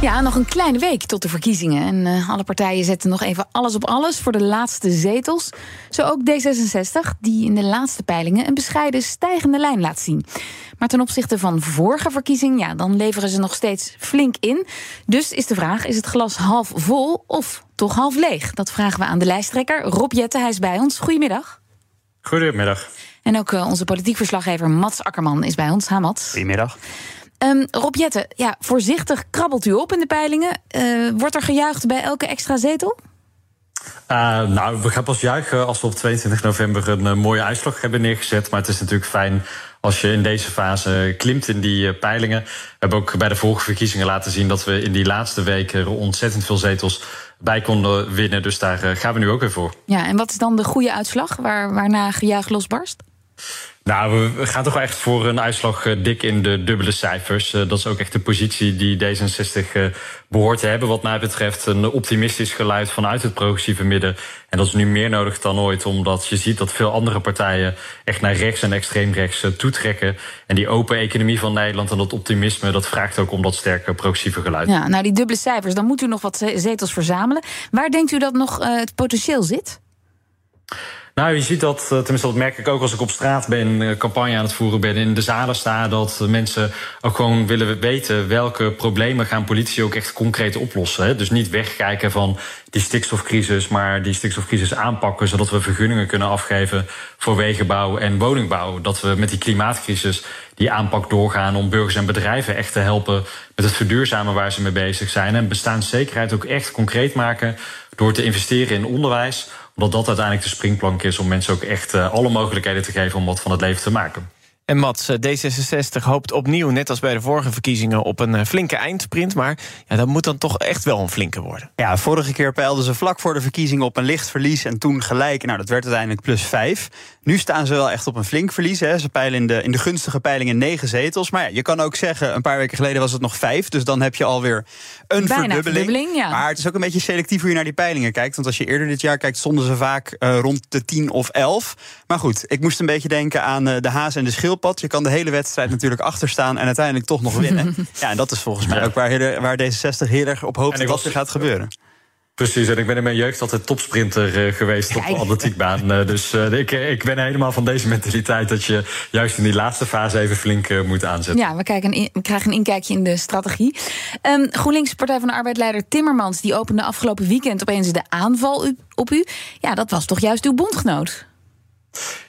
Ja, nog een kleine week tot de verkiezingen. En uh, alle partijen zetten nog even alles op alles voor de laatste zetels. Zo ook D66, die in de laatste peilingen een bescheiden stijgende lijn laat zien. Maar ten opzichte van vorige verkiezingen, ja, dan leveren ze nog steeds flink in. Dus is de vraag: is het glas half vol of toch half leeg? Dat vragen we aan de lijsttrekker Rob Jette. Hij is bij ons. Goedemiddag. Goedemiddag. En ook uh, onze politiek verslaggever Mats Akkerman is bij ons. Ha, Mats. Goedemiddag. Um, Rob Jette, ja, voorzichtig krabbelt u op in de peilingen. Uh, wordt er gejuicht bij elke extra zetel? Uh, nou, we gaan pas juichen als we op 22 november een uh, mooie uitslag hebben neergezet. Maar het is natuurlijk fijn als je in deze fase klimt in die peilingen. We hebben ook bij de vorige verkiezingen laten zien dat we in die laatste weken ontzettend veel zetels bij konden winnen. Dus daar gaan we nu ook weer voor. Ja, en wat is dan de goede uitslag waar, waarna gejuich losbarst? Nou, we gaan toch wel echt voor een uitslag uh, dik in de dubbele cijfers. Uh, dat is ook echt de positie die D66 uh, behoort te hebben. Wat mij betreft een optimistisch geluid vanuit het progressieve midden. En dat is nu meer nodig dan ooit, omdat je ziet dat veel andere partijen echt naar rechts en extreem rechts toetrekken. En die open economie van Nederland en dat optimisme, dat vraagt ook om dat sterke progressieve geluid. Ja, nou die dubbele cijfers, dan moet u nog wat zetels verzamelen. Waar denkt u dat nog het potentieel zit? Nou, je ziet dat, tenminste dat merk ik ook als ik op straat ben, campagne aan het voeren ben, in de zalen sta, dat mensen ook gewoon willen weten welke problemen gaan politici ook echt concreet oplossen. Dus niet wegkijken van die stikstofcrisis, maar die stikstofcrisis aanpakken, zodat we vergunningen kunnen afgeven voor wegenbouw en woningbouw. Dat we met die klimaatcrisis die aanpak doorgaan om burgers en bedrijven echt te helpen met het verduurzamen waar ze mee bezig zijn. En bestaanszekerheid ook echt concreet maken door te investeren in onderwijs omdat dat uiteindelijk de springplank is om mensen ook echt uh, alle mogelijkheden te geven om wat van het leven te maken. En Mats, D66 hoopt opnieuw, net als bij de vorige verkiezingen, op een flinke eindsprint. Maar ja, dat moet dan toch echt wel een flinke worden. Ja, vorige keer peilden ze vlak voor de verkiezingen op een licht verlies en toen gelijk. Nou, dat werd uiteindelijk plus vijf. Nu staan ze wel echt op een flink verlies. Hè. Ze peilen in de, in de gunstige peilingen negen zetels. Maar ja, je kan ook zeggen, een paar weken geleden was het nog vijf. Dus dan heb je alweer een Bijna verdubbeling. verdubbeling ja. Maar het is ook een beetje selectief hoe je naar die peilingen kijkt. Want als je eerder dit jaar kijkt, stonden ze vaak uh, rond de 10 of 11. Maar goed, ik moest een beetje denken aan uh, de haas en de schildpad. Je kan de hele wedstrijd natuurlijk achterstaan en uiteindelijk toch nog winnen. ja, en dat is volgens mij ook waar, waar D66 heel erg op hoopt dat er gaat gebeuren. Precies, en ik ben in mijn jeugd altijd topsprinter uh, geweest op de atletiekbaan. Uh, dus uh, ik, ik ben helemaal van deze mentaliteit dat je juist in die laatste fase even flink moet aanzetten. Ja, we, kijken we krijgen een inkijkje in de strategie. Um, GroenLinks Partij van de Arbeid-leider Timmermans die opende afgelopen weekend opeens de aanval op u. Ja, dat was toch juist uw bondgenoot?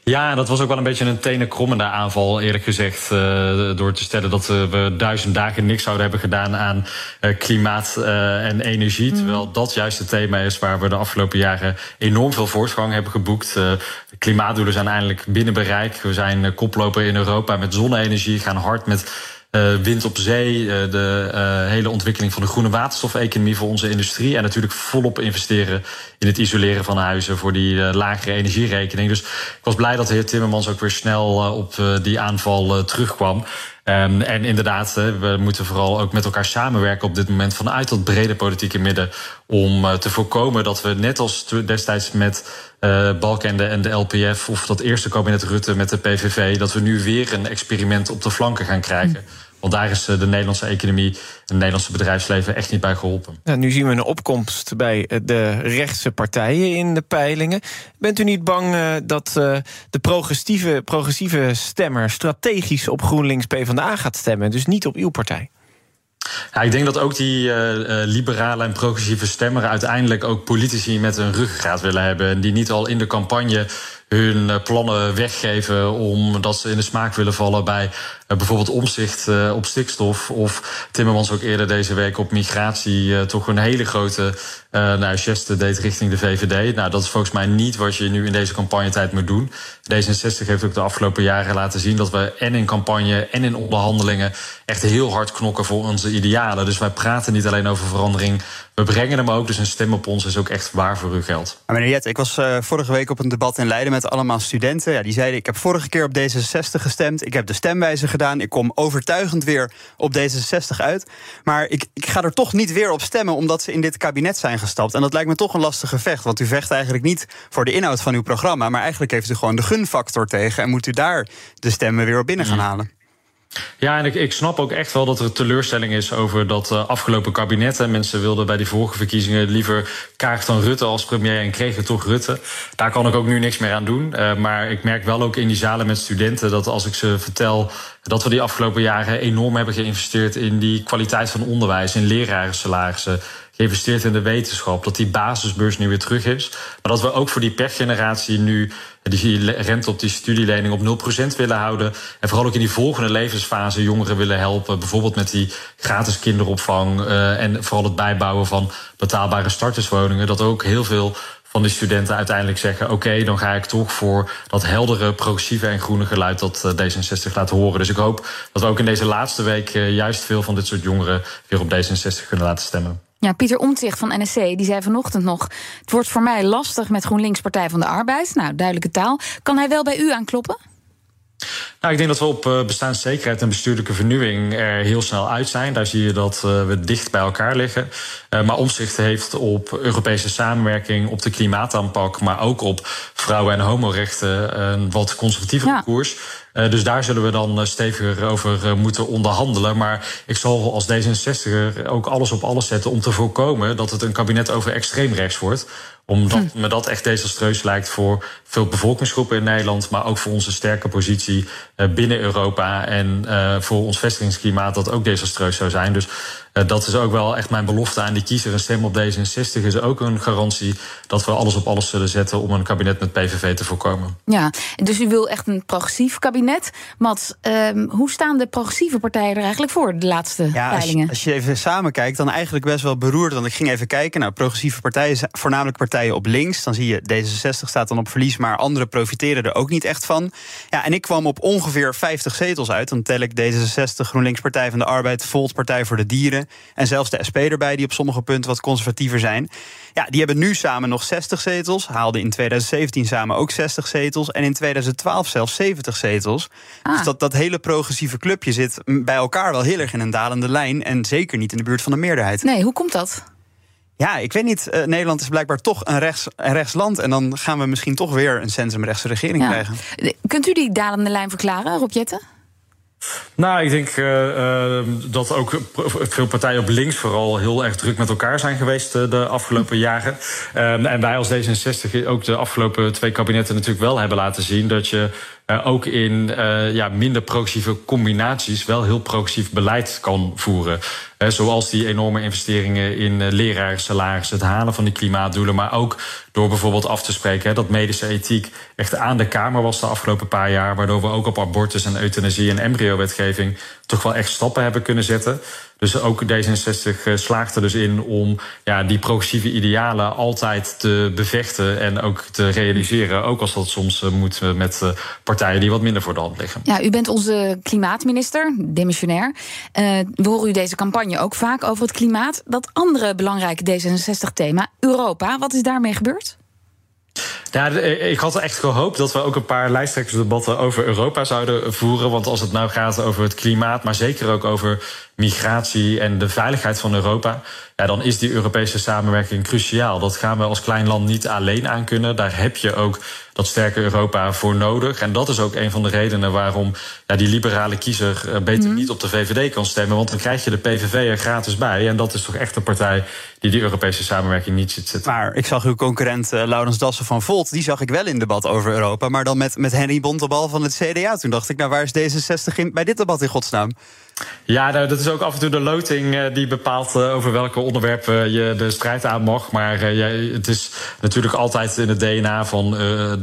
Ja, dat was ook wel een beetje een tenenkrommende aanval, eerlijk gezegd. Uh, door te stellen dat uh, we duizend dagen niks zouden hebben gedaan aan uh, klimaat en energie. Mm. Terwijl dat juist het thema is waar we de afgelopen jaren enorm veel voortgang hebben geboekt. de klimaatdoelen zijn eindelijk binnen bereik. We zijn koploper in Europa met zonne-energie, gaan hard met uh, wind op zee, uh, de uh, hele ontwikkeling van de groene waterstofeconomie voor onze industrie. En natuurlijk volop investeren in het isoleren van huizen voor die lagere energierekening. Dus ik was blij dat de heer Timmermans ook weer snel op die aanval terugkwam. Um, en inderdaad, we moeten vooral ook met elkaar samenwerken op dit moment vanuit dat brede politieke midden. Om uh, te voorkomen dat we net als destijds met uh, Balkende en de LPF, of dat eerste kabinet Rutte met de PVV, dat we nu weer een experiment op de flanken gaan krijgen. Want daar is de Nederlandse economie en het Nederlandse bedrijfsleven echt niet bij geholpen. Nu zien we een opkomst bij de rechtse partijen in de peilingen. Bent u niet bang uh, dat de progressieve, progressieve stemmer strategisch op GroenLinks PvdA gaat stemmen, dus niet op uw partij? Ja, ik denk dat ook die uh, liberale en progressieve stemmer uiteindelijk ook politici met een ruggengraat willen hebben. En die niet al in de campagne hun plannen weggeven omdat ze in de smaak willen vallen bij bijvoorbeeld omzicht op stikstof. Of Timmermans ook eerder deze week op migratie toch een hele grote uh, geste deed richting de VVD. Nou, dat is volgens mij niet wat je nu in deze campagnetijd moet doen. D66 heeft ook de afgelopen jaren laten zien dat we en in campagne en in onderhandelingen echt heel hard knokken voor onze idealen. Dus wij praten niet alleen over verandering, we brengen hem ook. Dus een stem op ons is ook echt waar voor uw geld. Meneer Jet, ik was vorige week op een debat in Leiden met allemaal studenten. Ja, die zeiden: Ik heb vorige keer op D66 gestemd. Ik heb de stemwijzer gedaan. Ik kom overtuigend weer op D66 uit. Maar ik, ik ga er toch niet weer op stemmen, omdat ze in dit kabinet zijn gestapt. En dat lijkt me toch een lastige vecht. Want u vecht eigenlijk niet voor de inhoud van uw programma. Maar eigenlijk heeft u gewoon de gunfactor tegen. En moet u daar de stemmen weer op binnen gaan halen. Ja, en ik, ik snap ook echt wel dat er teleurstelling is over dat uh, afgelopen kabinet. En mensen wilden bij die vorige verkiezingen liever Kaag dan Rutte als premier en kregen toch Rutte. Daar kan ik ook nu niks meer aan doen. Uh, maar ik merk wel ook in die zalen met studenten dat als ik ze vertel dat we die afgelopen jaren enorm hebben geïnvesteerd in die kwaliteit van onderwijs, in lerarensalarissen, geïnvesteerd in de wetenschap, dat die basisbeurs nu weer terug is. Maar dat we ook voor die pergeneratie nu die rente op die studielening op 0% willen houden. En vooral ook in die volgende levensfase jongeren willen helpen. Bijvoorbeeld met die gratis kinderopvang uh, en vooral het bijbouwen van betaalbare starterswoningen. Dat ook heel veel van die studenten uiteindelijk zeggen: Oké, dan ga ik toch voor dat heldere, progressieve en groene geluid dat eh, D66 laat horen. Dus ik hoop dat we ook in deze laatste week uh, juist veel van dit soort jongeren weer op D66 kunnen laten stemmen. Ja, Pieter Omtzigt van NSC die zei vanochtend nog: Het wordt voor mij lastig met GroenLinks Partij van de Arbeid. Nou, duidelijke taal. Kan hij wel bij u aankloppen? Nou, ik denk dat we op uh, bestaanszekerheid en bestuurlijke vernieuwing er heel snel uit zijn. Daar zie je dat uh, we dicht bij elkaar liggen. Uh, maar Omzicht heeft op Europese samenwerking, op de klimaataanpak, maar ook op vrouwen- en homorechten een wat conservatievere ja. koers. Uh, dus daar zullen we dan steviger over moeten onderhandelen. Maar ik zal als D66er ook alles op alles zetten om te voorkomen dat het een kabinet over extreem rechts wordt omdat hm. me dat echt desastreus lijkt voor veel bevolkingsgroepen in Nederland, maar ook voor onze sterke positie binnen Europa en voor ons vestigingsklimaat dat ook desastreus zou zijn. Dus dat is ook wel echt mijn belofte aan die kiezer. Een stem op D66 is ook een garantie dat we alles op alles zullen zetten om een kabinet met PVV te voorkomen. Ja, dus u wil echt een progressief kabinet. Mats, um, hoe staan de progressieve partijen er eigenlijk voor, de laatste ja, peilingen? Als je, als je even samen kijkt, dan eigenlijk best wel beroerd. Want ik ging even kijken. Nou, progressieve partijen, voornamelijk partijen op links. Dan zie je D66 staat dan op verlies, maar anderen profiteren er ook niet echt van. Ja, en ik kwam op ongeveer 50 zetels uit. Dan tel ik D66, GroenLinks Partij van de Arbeid, Volt Partij voor de Dieren. En zelfs de SP erbij, die op sommige punten wat conservatiever zijn. Ja, die hebben nu samen nog 60 zetels. Haalden in 2017 samen ook 60 zetels. En in 2012 zelfs 70 zetels. Ah. Dus dat, dat hele progressieve clubje zit bij elkaar wel heel erg in een dalende lijn. En zeker niet in de buurt van de meerderheid. Nee, hoe komt dat? Ja, ik weet niet. Uh, Nederland is blijkbaar toch een, rechts, een rechtsland. En dan gaan we misschien toch weer een centrumrechtse regering ja. krijgen. Kunt u die dalende lijn verklaren, Rob Jetten? Nou, ik denk uh, dat ook veel partijen op links vooral heel erg druk met elkaar zijn geweest uh, de afgelopen jaren. Um, en wij als D66 ook de afgelopen twee kabinetten natuurlijk wel hebben laten zien dat je uh, ook in uh, ja, minder progressieve combinaties wel heel progressief beleid kan voeren. Uh, zoals die enorme investeringen in uh, het halen van die klimaatdoelen, maar ook door bijvoorbeeld af te spreken dat medische ethiek echt aan de Kamer was de afgelopen paar jaar, waardoor we ook op abortus en euthanasie en embryo-wetgeving toch wel echt stappen hebben kunnen zetten. Dus ook D66 slaagt er dus in om ja, die progressieve idealen altijd te bevechten en ook te realiseren. Ook als dat soms uh, moet met uh, partijen die wat minder voor de hand liggen. Ja, u bent onze klimaatminister, demissionair. Uh, we horen u deze campagne ook vaak over het klimaat. Dat andere belangrijke D66-thema, Europa, wat is daarmee gebeurd? Ja, ik had echt gehoopt dat we ook een paar lijsttrekkersdebatten over Europa zouden voeren. Want als het nou gaat over het klimaat, maar zeker ook over migratie en de veiligheid van Europa, ja, dan is die Europese samenwerking cruciaal. Dat gaan we als klein land niet alleen aan kunnen. Daar heb je ook dat sterke Europa voor nodig. En dat is ook een van de redenen waarom ja, die liberale kiezer beter mm. niet op de VVD kan stemmen. Want dan krijg je de PVV er gratis bij. En dat is toch echt een partij die die Europese samenwerking niet ziet zitten. Maar ik zag uw concurrent uh, Laurens Dassen van Volt, die zag ik wel in debat over Europa. Maar dan met, met Henry Bontebal van het CDA. Toen dacht ik, nou waar is D66 in, bij dit debat in godsnaam? Ja, nou, dat is ook af en toe de loting uh, die bepaalt uh, over welke onderwerpen je de strijd aan mag. Maar het is natuurlijk altijd in het DNA van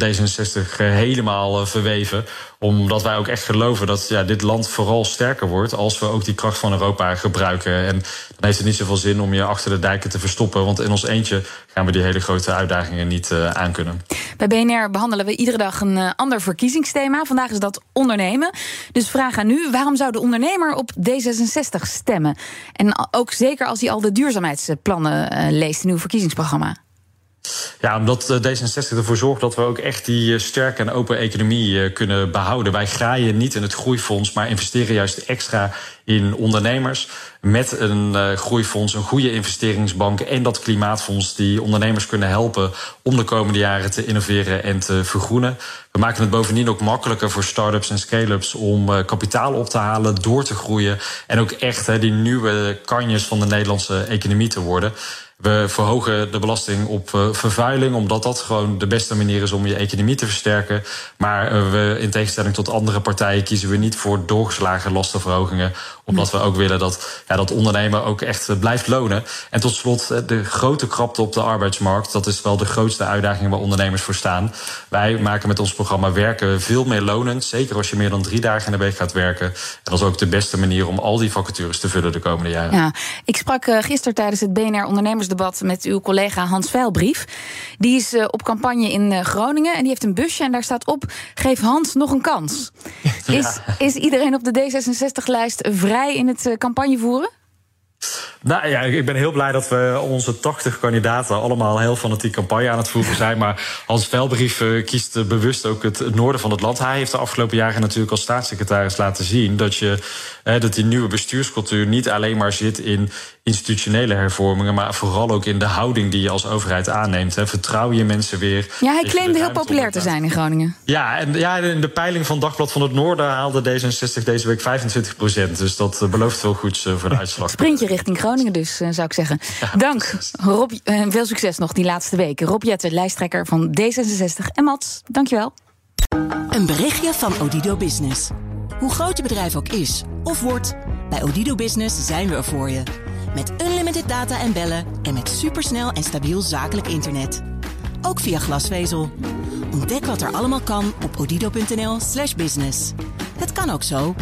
D66 helemaal verweven. Omdat wij ook echt geloven dat ja, dit land vooral sterker wordt als we ook die kracht van Europa gebruiken. En dan heeft het niet zoveel zin om je achter de dijken te verstoppen. Want in ons eentje gaan we die hele grote uitdagingen niet aankunnen. Bij BNR behandelen we iedere dag een ander verkiezingsthema. Vandaag is dat ondernemen. Dus vraag aan u: waarom zou de ondernemer op D66 stemmen? En ook zeker als hij al de duurzaamheidsplannen uh, leest in uw verkiezingsprogramma. Ja, omdat D66 ervoor zorgt dat we ook echt die sterke en open economie kunnen behouden. Wij graaien niet in het groeifonds, maar investeren juist extra in ondernemers. Met een groeifonds, een goede investeringsbank en dat klimaatfonds die ondernemers kunnen helpen om de komende jaren te innoveren en te vergroenen. We maken het bovendien ook makkelijker voor start-ups en scale-ups om kapitaal op te halen, door te groeien en ook echt die nieuwe kanjes van de Nederlandse economie te worden. We verhogen de belasting op uh, vervuiling, omdat dat gewoon de beste manier is om je economie te versterken. Maar uh, we, in tegenstelling tot andere partijen, kiezen we niet voor doorgeslagen lastenverhogingen. Omdat we ook willen dat, ja, dat ondernemen ook echt uh, blijft lonen. En tot slot, de grote krapte op de arbeidsmarkt. Dat is wel de grootste uitdaging waar ondernemers voor staan. Wij maken met ons programma werken veel meer lonend. Zeker als je meer dan drie dagen in de week gaat werken. En dat is ook de beste manier om al die vacatures te vullen de komende jaren. Ja, ik sprak gisteren tijdens het BNR Ondernemers debat met uw collega Hans Veilbrief. Die is uh, op campagne in uh, Groningen en die heeft een busje en daar staat op: geef Hans nog een kans. Ja. Is, is iedereen op de D66-lijst vrij in het uh, campagne voeren? Nou ja, ik ben heel blij dat we onze 80 kandidaten allemaal heel fanatiek campagne aan het voeren zijn. Maar Hans Velbrief uh, kiest bewust ook het, het, noorden van het land. Hij heeft de afgelopen jaren natuurlijk als staatssecretaris laten zien dat, je, eh, dat die nieuwe bestuurscultuur niet alleen maar zit in institutionele hervormingen, maar vooral ook in de houding die je als overheid aanneemt. Hè. Vertrouw je mensen weer. Ja, hij claimde heel populair te zijn in Groningen. Ja, en ja, in de peiling van Dagblad van het Noorden haalde D66 deze week 25 procent. Dus dat belooft veel goeds voor de uitslag. Sprintje richting Groningen dus, uh, zou ik zeggen. Ja, Dank, Rob. Uh, veel succes nog die laatste weken. Rob Jetten, lijsttrekker van D66. En Mats, dankjewel. Een berichtje van Odido Business. Hoe groot je bedrijf ook is of wordt, bij Odido Business zijn we er voor je. Met unlimited data en bellen en met supersnel en stabiel zakelijk internet. Ook via glasvezel. Ontdek wat er allemaal kan op odido.nl/slash business. Het kan ook zo.